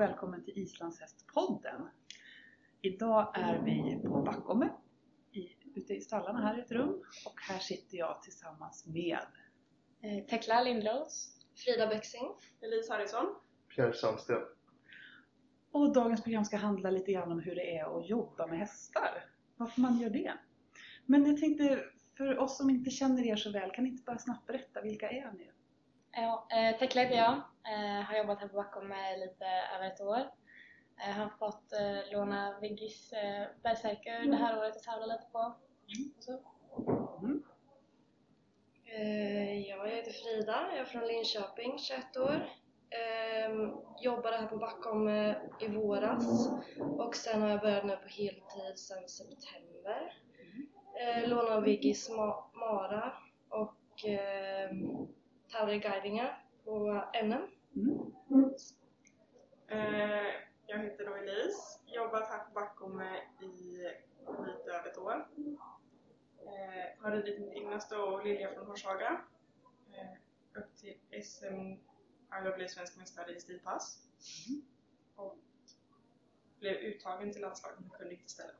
och välkommen till Islandshästpodden. Idag är vi på Backome i, ute i stallarna här i ett rum och här sitter jag tillsammans med Eh, Tekla Lindros. Frida Bäcksing. Elise Harrison. Pierre Sandsten. och dagens program ska handla lite grann om hur det är att jobba med hästar. Varför man gör det. Men jag tänkte, för oss som inte känner er så väl, kan ni inte bara snabbt berätta, vilka är ni? Ja, eh, Tekla heter jag. Eh, har jobbat här på Backholm lite över ett år. Eh, har fått eh, låna Viggis eh, Berserker det här året att tävla lite på. Och så. Mm. Eh, Jag heter Frida, jag är från Linköping, 21 år. Ehm, jobbade här på Backholm eh, i våras och sen har jag börjat nu på heltid sedan september. Eh, Lånar Viggis Ma- Mara och eh, tävlar i guidingar på NM. Eh, jag heter då Elise. Jobbat här på Backome i lite över ett år. Eh, har ridit mitt yngsta och Lilja från Horshaga. Eh, upp till SM jag blev svensk mästare i stilpass. Och blev uttagen till landslaget men kunde inte ställa upp.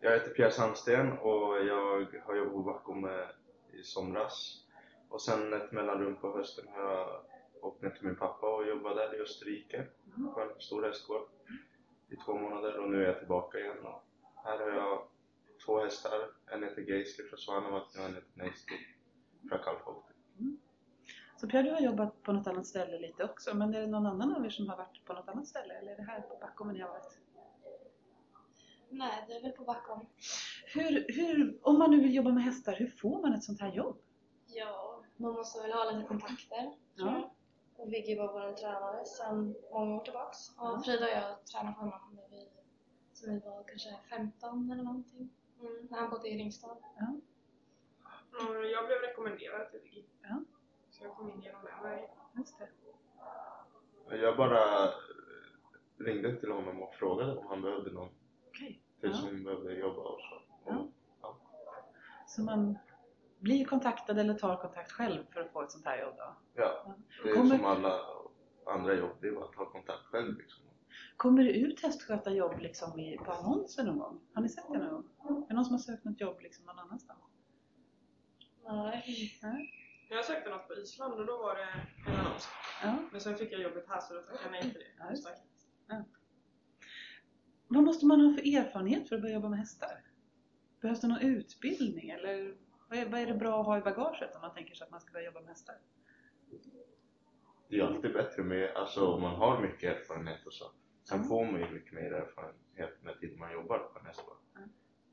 Jag heter Pierre Sandsten och jag har jobbat på Backome i somras. Och sen ett mellanrum på hösten har jag åkt ner till min pappa och jobbat där i Österrike på en stor hästgård i två månader och nu är jag tillbaka igen. Och här har jag två hästar. En heter Geisli från Svanavatten och en heter Neisti från Kalfholte. Så Pierre, du har jobbat på något annat ställe lite också, men är det någon annan av er som har varit på något annat ställe? Eller är det här på Backome ni har varit? Nej, det är väl på Backholm. Hur, hur, om man nu vill jobba med hästar, hur får man ett sånt här jobb? Ja, man måste väl ha lite kontakter. Ja. Viggy var vår tränare sedan många år tillbaks. Och Frida och jag tränade honom när vi, som vi var kanske 15 eller någonting. Mm. När han bodde i Ringstad. Ja. Mm, jag blev rekommenderad till Viggy. Ja. Så jag kom in genom den vägen. Just det. Jag bara ringde till honom och frågade om han behövde någon Okej. till Ja. som behövde jobba och så. Ja. Och, Så man blir kontaktad eller tar kontakt själv för att få ett sånt här jobb då? ja, det är Kommer- som alla andra jobb, det är bara att ta kontakt själv liksom. Kommer det ut hästskötarjobb liksom i, på annonser någon gång? Har ni sett det någon gång? Är det någon som har sökt något jobb liksom någon annanstans? Nej. Nej? Jag sökte något på Island och då var det en annons. Ja. Men sen fick jag jobbet här så då tackade jag nej till det. Ja, det. Stack. Vad måste man ha för erfarenhet för att börja jobba med hästar? Behövs det någon utbildning eller vad är, vad är det bra att ha i bagaget om man tänker sig att man ska börja jobba med hästar? Det är ju alltid bättre med, alltså om man har mycket erfarenhet och så. Sen Mm. får man ju mycket mer erfarenhet med tiden man jobbar på en hästgård. Mm.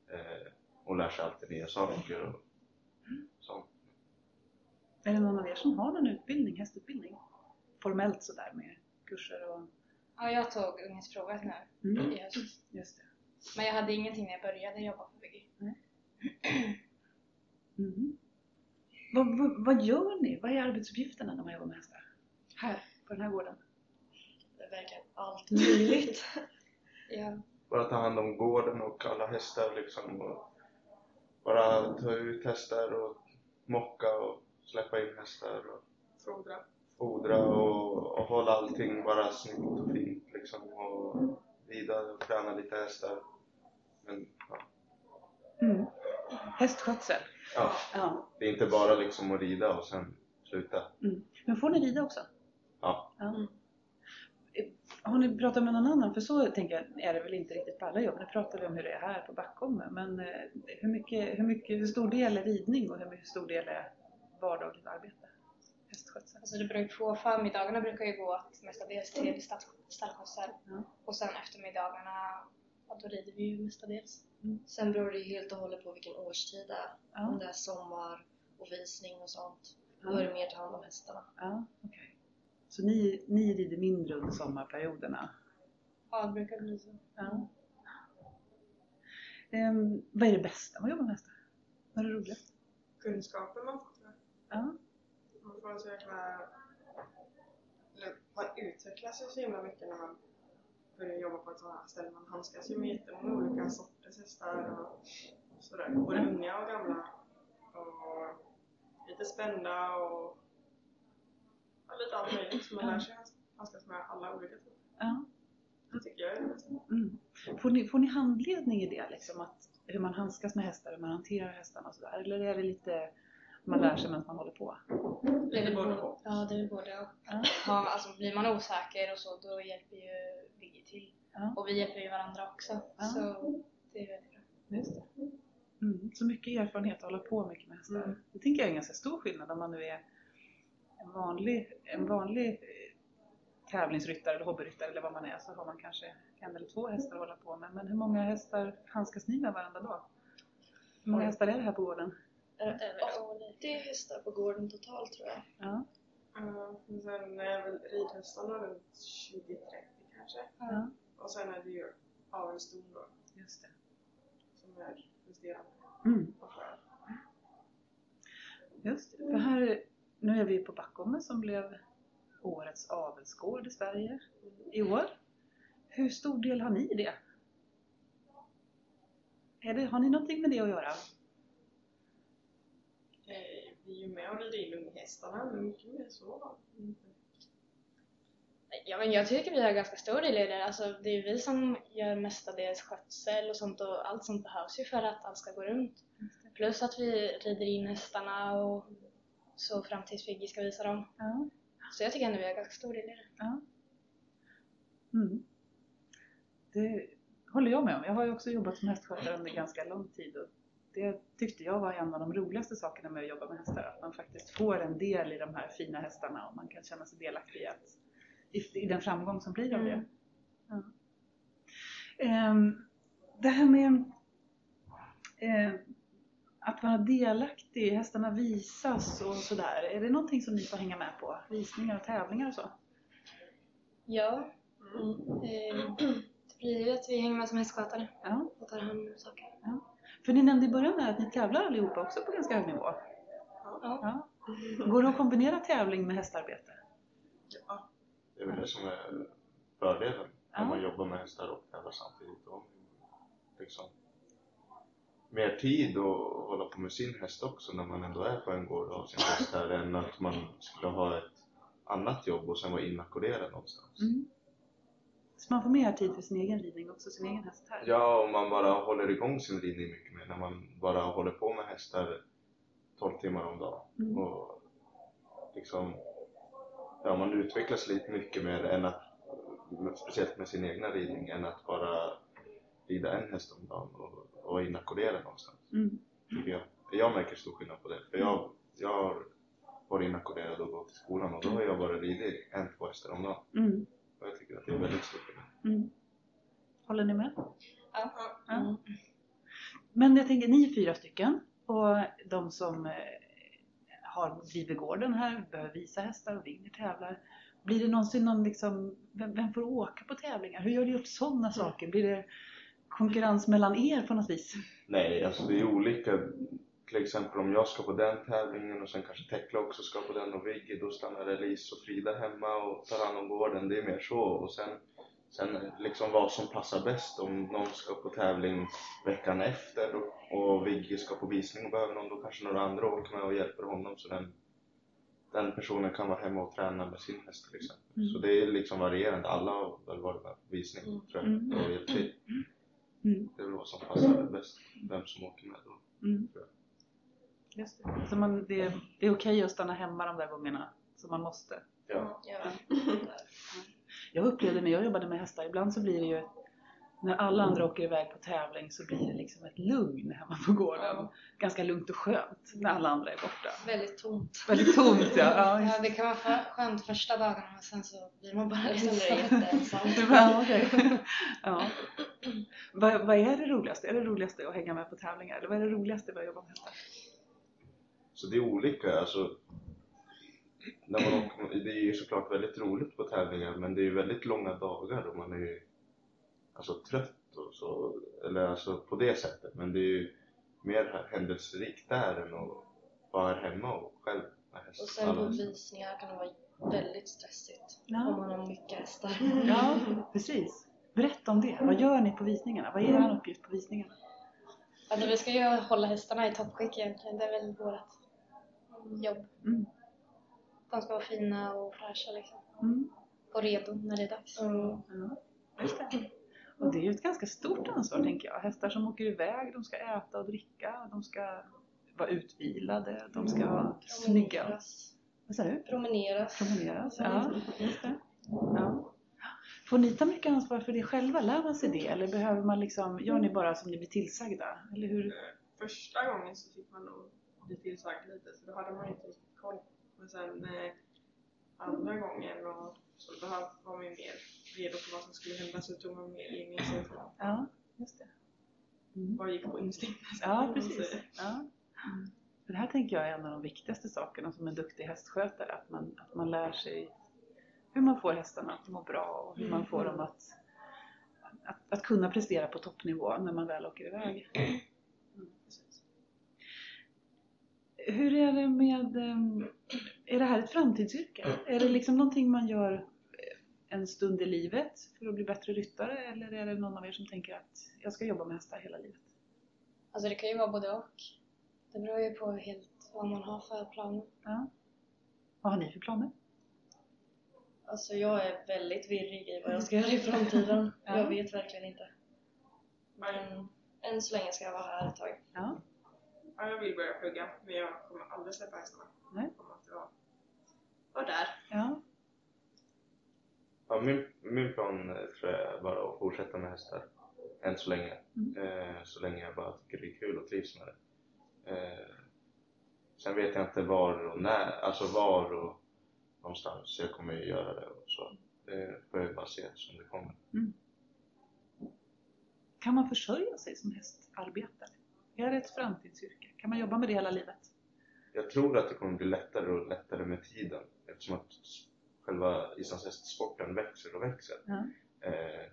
Eh, och lär sig alltid nya saker och sånt. Är det någon av er som har någon utbildning, hästutbildning? Formellt sådär med kurser och... Ja, jag tog ungdomsprovet nu Mm. i höst. Just det. Men jag hade ingenting när jag började jobba på Viggy. Mhm. Vad, vad, vad gör ni? Vad är arbetsuppgifterna när man jobbar med hästar? Här, på den här gården? Det är verkligen allt möjligt. Ja. Bara ta hand om gården och alla hästar liksom. Och bara ta ut hästar och mocka och släppa in hästar och Fodra. fodra och, och hålla allting bara snyggt och fint liksom. Och rida och träna lite hästar. Men ja, Mm. Hästskötsel? Ja, Ja. det är inte bara liksom att rida och sen sluta. Mm. Men får ni rida också? Ja. ja. Har ni pratat med någon annan? För så tänker jag, är det väl inte riktigt på alla jobb. Nu pratar vi om hur det är här på Backome. Men eh, hur, mycket, hur, mycket, hur stor del är ridning och hur mycket stor del är vardagligt arbete? Hästskötsel? Alltså det beror ju på. Förmiddagarna brukar ju gå åt mestadels till stall- stallskötsel. Ja. Och sen eftermiddagarna, ja, då rider vi ju mestadels. Sen beror det helt och hållet på vilken årstid det är. Ja. Om det är sommar och visning och sånt. Då är det mer ta hand om hästarna. Ja, okej. Så ni, ni rider mindre under sommarperioderna? Ja, det brukar bli så. Ja. Ehm, vad är det bästa med att jobba med hästar? Vad är det roligaste? Kunskapen man får. tror jag. Ja. Man får så jäkla... Man utvecklas ju så himla mycket när man börjar jobba på ett sådant här ställe. Man handskas ju med jättemånga olika sorters hästar och sådär. Både unga och gamla. Och lite spända och ja, lite allt möjligt som man lär sig. handskas med alla olika typer. Ja. Det tycker jag är roligt. Mm. Får, ni, får ni handledning i det? Liksom, att, hur man handskas med hästar, hur man hanterar hästarna och sådär? Eller är det lite man lär sig medan man håller på? Det är väl både både, och. ja, det är väl både och. Ja. Ja, alltså, blir man osäker och så, då hjälper ju Vigge till. Ja. Och vi hjälper ju varandra också. Ja. Så det är väldigt bra. Just det. Mm. Så mycket erfarenhet att hålla på mycket med hästar. Mm. Det tänker jag är en ganska stor skillnad om man nu är en vanlig, en vanlig eh, tävlingsryttare eller hobbyryttare eller vad man är så har man kanske en eller två hästar att hålla på med. Men hur många hästar handskas ni med varandra då? Hur många hästar är det här på gården? Över år. 80 hästar på gården totalt tror jag. Ja. Uh, sen är väl ridhästarna runt 20-30 kanske. ja. Och sen är det ju avelston då Just det. som är resterande. Mm. Och för. Just det. För här, nu är vi på Backome som blev årets avelsgård i Sverige i år. Hur stor del har ni i det? Det? Har ni någonting med det att göra? Eh, vi är ju med och rider in unghästarna men mycket mer så inte. Ja, men jag tycker vi har ganska stor del i det. Alltså, det är vi som gör mestadels skötsel och sånt och allt sånt behövs ju för att allt ska gå runt. Plus att vi rider in hästarna och så fram tills Vigge ska visa dem. Ja. Så jag tycker ändå vi har ganska stor del i det. Ja. Mm. Det håller jag med om. Jag har ju också jobbat som hästskötare under ganska lång tid och det tyckte jag var en av de roligaste sakerna med att jobba med hästar. Att man faktiskt får en del i de här fina hästarna och man kan känna sig delaktig i, att, i, i den framgång som blir av det. Mm. Ja. Ehm, det här med eh, att vara delaktig, hästarna visas och sådär. Är det någonting som ni får hänga med på? Visningar och tävlingar och så? Ja, Mm. eh, det blir ju att vi hänger med som hästskötare Ja. och tar hand om saker. För ni nämnde i början där att ni tävlar allihopa också på ganska hög nivå. Ja. Ja. Går det att kombinera tävling med hästarbete? Ja. Det är väl det som är fördelen när man jobbar med hästar och tävlar samtidigt. Och liksom mer tid att hålla på med sin häst också när man ändå är på en gård och har sin häst här än att man skulle ha ett annat jobb och sen vara inackorderad någonstans. Mm. Så man får mer tid för sin egen ridning också, sin egen häst här? Ja, och man bara håller igång sin ridning mycket mer när man bara håller på med hästar 12 timmar om dagen. Mm. Och liksom, ja, man utvecklas lite mycket mer än att, speciellt med sin egna ridning, än att bara rida en häst om dagen och, och inackorderad någonstans. Mm. Jag. jag märker stor skillnad på det. För jag, jag har varit inackorderad och gått till skolan och då har jag bara ridit en, två hästar om dagen. Mm. Och jag tycker att det är väldigt stor skillnad. Mm. Håller ni med? Ja. Ja. Mm. Men jag tänker, ni är fyra stycken och de som eh, har, driver gården här behöver visa hästar och vinner tävlar. Blir det någonsin någon liksom, vem, vem får åka på tävlingar? Hur gör ni upp sådana saker? Blir det konkurrens mellan er på något vis? Nej, alltså det är olika. Till exempel om jag ska på den tävlingen och sen kanske Tekla också ska på den och Vigge, då stannar Elise och Frida hemma och tar hand om gården. Det är mer så. Och sen, sen liksom vad som passar bäst. Om någon ska på tävling veckan efter och, Vigge ska på visning och behöver någon, då kanske några andra åker med och hjälper honom så den, den personen kan vara hemma och träna med sin häst till exempel. Mm. Så det är liksom varierande. Alla har väl varit med på visning Mm. tror jag Mm. och hjälpt till. Mm. Det är väl vad som passar bäst, vem som åker med då. Mm. Just det. Så man, det, det är okej att stanna hemma de där gångerna som man måste? Ja. Ja. Jag upplevde när jag jobbade med hästar, ibland så blir det ju när alla andra åker iväg på tävling så blir det liksom ett lugn hemma på gården. Ja. Ganska lugnt och skönt när alla andra är borta. Väldigt tomt. Väldigt tomt ja. ja, det kan vara för- skönt första dagarna men sen så blir man bara jätteensamt. det. Ja, okej. ja. Vad, vad är det roligaste? Är det roligaste att hänga med på tävlingar? Eller vad är det roligaste med att jobba med hästar? Så det är olika. Alltså, när man åker, det är ju såklart väldigt roligt på tävlingar men det är ju väldigt långa dagar och man är ju alltså, trött och så. Eller alltså på det sättet. Men det är ju mer händelserikt där än att vara här hemma och själv med häst. Och sen på visningar kan det vara väldigt stressigt. Ja. Om man har mycket hästar. Ja, precis. Berätta om det. Vad gör ni på visningarna? Vad är er uppgift på visningarna? Alltså, vi ska ju hålla hästarna i toppskick egentligen. Det är väl vårt jobb. Mm. De ska vara fina och fräscha liksom. Mm. och redo när det är dags. Mm. Ja. Och det är ju ett ganska stort ansvar tänker jag. Hästar som åker iväg, de ska äta och dricka, de ska vara utvilade, de ska vara snygga. Promeneras. Vad sa du? Promeneras. Promeneras? Ja, just det. Ja. Får ni ta mycket ansvar för det själva? Lär man sig det? Eller behöver man liksom, gör ni bara som ni blir tillsagda? Eller hur? Eh, Första gången så fick man nog bli tillsagd lite så då hade man inte riktigt koll. Men sen eh, andra gången och då hade- var man ju mer redo för vad som skulle hända så tog man mer initiativ. Ja, just det. Mm. Bara gick på instinkt. Ja, precis. Ja. För det här tänker jag är en av de viktigaste sakerna som en duktig hästskötare. Att man, att man lär sig hur man får hästarna att må bra och hur man får dem att, att, att kunna prestera på toppnivå när man väl åker iväg. Mm. Hur är det med, ehm, är det här ett framtidsyrke? Är det liksom någonting man gör eh, en stund i livet för att bli bättre ryttare eller är det någon av er som tänker att jag ska jobba med hästar hela livet? Alltså det kan ju vara både och. Det beror ju på helt vad man har för planer. Ja. Vad har ni för planer? Alltså jag är väldigt virrig i vad jag ska göra i framtiden. Ja. Jag vet verkligen inte. Men än så länge ska jag vara här ett tag. Ja. Ja, jag vill börja plugga men jag kommer aldrig släppa hästarna. Nej. Jag kommer alltid vara, vara där. Ja. Ja, min, min plan eh, tror jag är bara att fortsätta med hästar. Än så länge. Mm. Eh, så länge jag bara tycker det är kul och trivs med det. Eh, sen vet jag inte var och när, alltså var och någonstans jag kommer göra det och så. Det får jag bara se som det kommer. Kan man försörja sig som hästarbetare? Är det ett framtidsyrke? Kan man jobba med det hela livet? Jag tror att det kommer bli lättare och lättare med tiden eftersom att själva islandshästsporten växer och växer. Ja. Eh,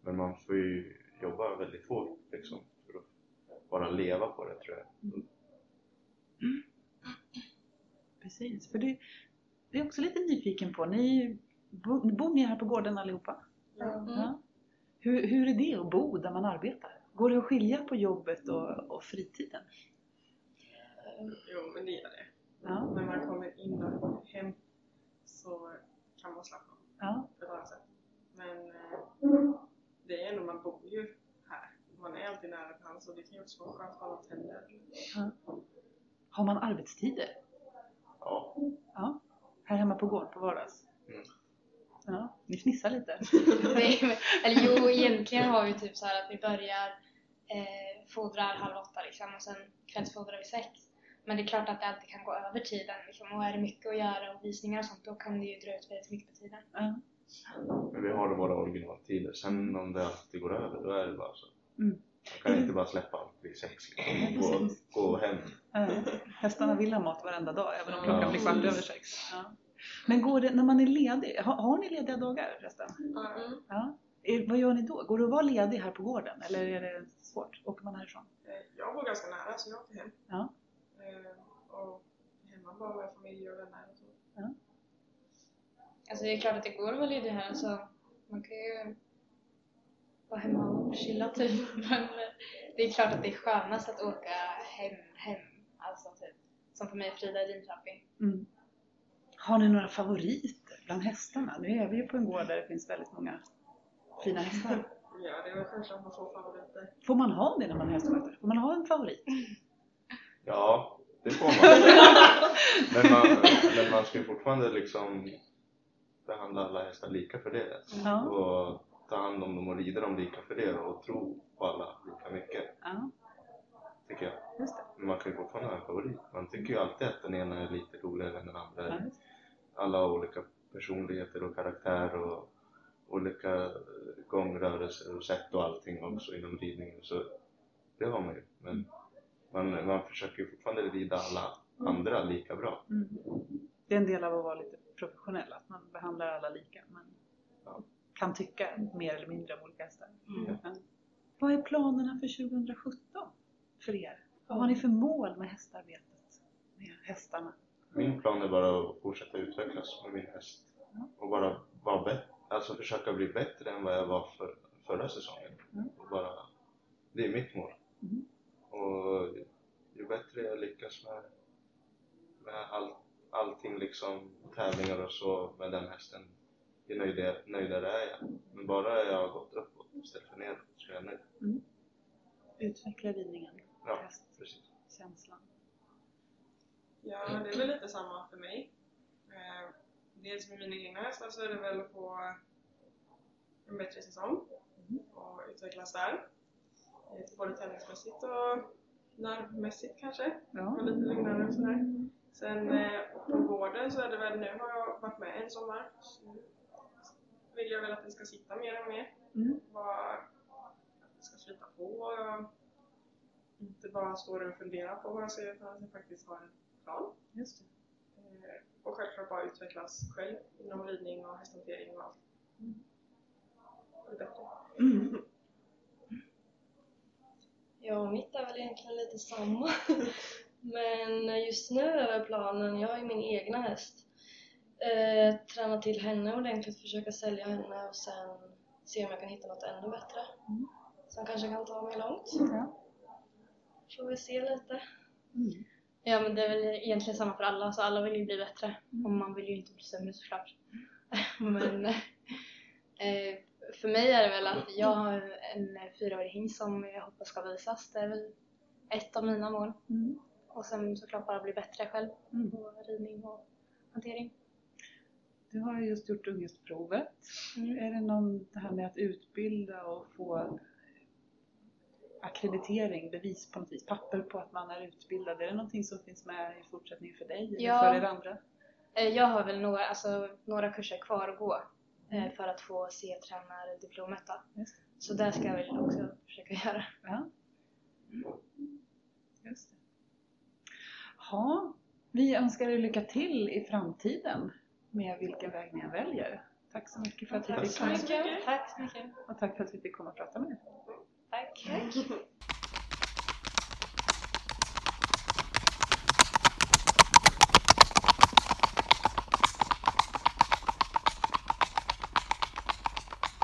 men man får ju jobba väldigt hårt liksom för att bara leva på det tror jag. Precis, för det, det är också lite nyfiken på. Ni, bo, bor ni här på gården allihopa? Mm. Ja. Hur, hur är det att bo där man arbetar? Går det att skilja på jobbet och, och fritiden? Jo, men det gör det. Ja. När man kommer in och hem så kan man slappna av Ja. på ett annat sätt. Men eh, det är ändå, man bor ju här. Man är alltid nära till hands och det kan ju också vara skönt att ha något händer. Har man arbetstider? Ja, Ja. Här hemma på gården på vardags? Mm. Ja. Ni fnissar lite. Nej, men- Eller jo, egentligen har vi typ så här att vi börjar eh, fodrar halv åtta liksom och sen kvällsfodrar vi sex. Men det är klart att det alltid kan gå över tiden liksom. Och är det mycket att göra och visningar och sånt då kan det ju dra ut väldigt mycket på tiden. Ja. men vi har våra originaltider. Sen om det alltid går över, då är det bara så. Mm. Man kan inte bara släppa allt vid sex liksom. Gå, gå hem. Ja, hästarna vill ha mat varenda dag även om klockan Ja. blir kvart över sex. Ja. Men går det, när man är ledig, har, har ni lediga dagar förresten? Mm. Ja. Är, vad gör ni då? Går det att vara ledig här på gården eller är det svårt? Åker man härifrån? Eh, Jag bor ganska nära så jag åker hem. Ja. Eh, och hemma bara med familj och vänner och så. Alltså det är klart att det går att vara ledig här. Alltså, man kan ju vara hemma och chilla typ. Men eh, det är klart att det är skönast att åka hem, hem. Alltså typ. Som för mig och Frida i Linköping. Mm. Har ni några favoriter bland hästarna? Nu är vi ju på en gård där det finns väldigt många fina hästar. Ja, det är väl självklart man får favoriter. Får man ha det när man är hästskötare? Får man ha en favorit? Ja, det får man. men, man men man ska ju fortfarande liksom behandla alla hästar lika för det. Ja. Och ta hand om dem och rida dem lika för det och tro på alla lika mycket, Ja, tycker jag. just det. Men man kan ju fortfarande ha en favorit. Man tycker ju alltid att den ena är lite roligare än den andra. Ja. Alla har olika personligheter och karaktär och olika eh, gångrörelser och sätt och allting också inom ridningen. Så det har man ju. Men man, man försöker ju fortfarande rida alla andra lika bra. Mm. Det är en del av att vara lite professionell, att man behandlar alla lika. Man Ja. kan tycka mer eller mindre om olika hästar. Mm. Ja. Vad är planerna för 2017 för er? Vad har ni för mål med hästarbetet? Med hästarna? Min plan är bara att fortsätta utvecklas med min häst. Och bara vara bättre. Alltså försöka bli bättre än vad jag var för, förra säsongen. Mm. Och bara, det är mitt mål. Mm. Och ju bättre jag lyckas med, med all, allting liksom, tävlingar och så med den hästen. ju nöjdare, nöjdare är jag. Men bara jag har gått uppåt istället för neråt så är jag nöjd. Utveckla ridningen. Ja. Hästkänslan. Ja, det är väl lite samma för mig. Eh, dels med mina egna hästar så är det väl att få en bättre säsong och utvecklas där. Eh, Både tävlingsmässigt och nervmässigt kanske. Ja. Och lite lugnare och sådär. Sen eh, på gården så är det väl, nu har jag varit med en sommar. Så vill jag väl att det ska sitta mer och mer. Mm. Bara att det ska flyta på och inte bara står och funderar på vad jag ska göra utan att jag faktiskt har en plan. Just det. Eh, Och självklart bara utvecklas själv inom ridning och hästhantering och allt. Det bättre. Mm. Ja, mitt är väl egentligen lite samma. Men just nu är planen, jag har ju min egna häst. Eh, träna till henne ordentligt, försöka sälja henne och sen se om jag kan hitta något ännu bättre. Mm. Som kanske kan ta mig långt. Ja. Får vi se lite. Mm. Ja men det är väl egentligen samma för alla, så alla vill ju bli bättre. Och man vill ju inte bli sämre såklart. men eh, för mig är det väl att jag har en fyraårig hingst som jag hoppas ska visas. Det är väl ett av mina mål. Mm. Och sen såklart bara bli bättre själv Mm. på ridning och hantering. Du har ju just gjort ungdomsprovet. Mm. Är det någon, det här med att utbilda och få akkreditering, bevis på något vis, papper på att man är utbildad. Är det någonting som finns med i fortsättningen för dig eller Ja. för er andra? Eh, Jag har väl några, alltså, några kurser kvar att gå eh, för att få C-tränardiplomet då. Just. Så det ska jag väl också försöka göra. Ja. Just det. Ja, vi önskar er lycka till i framtiden med vilken väg ni än väljer. Tack så mycket för att vi Tack fick så komma. mycket. Tack så mycket. Och tack för att vi fick komma och prata med er. Thank you.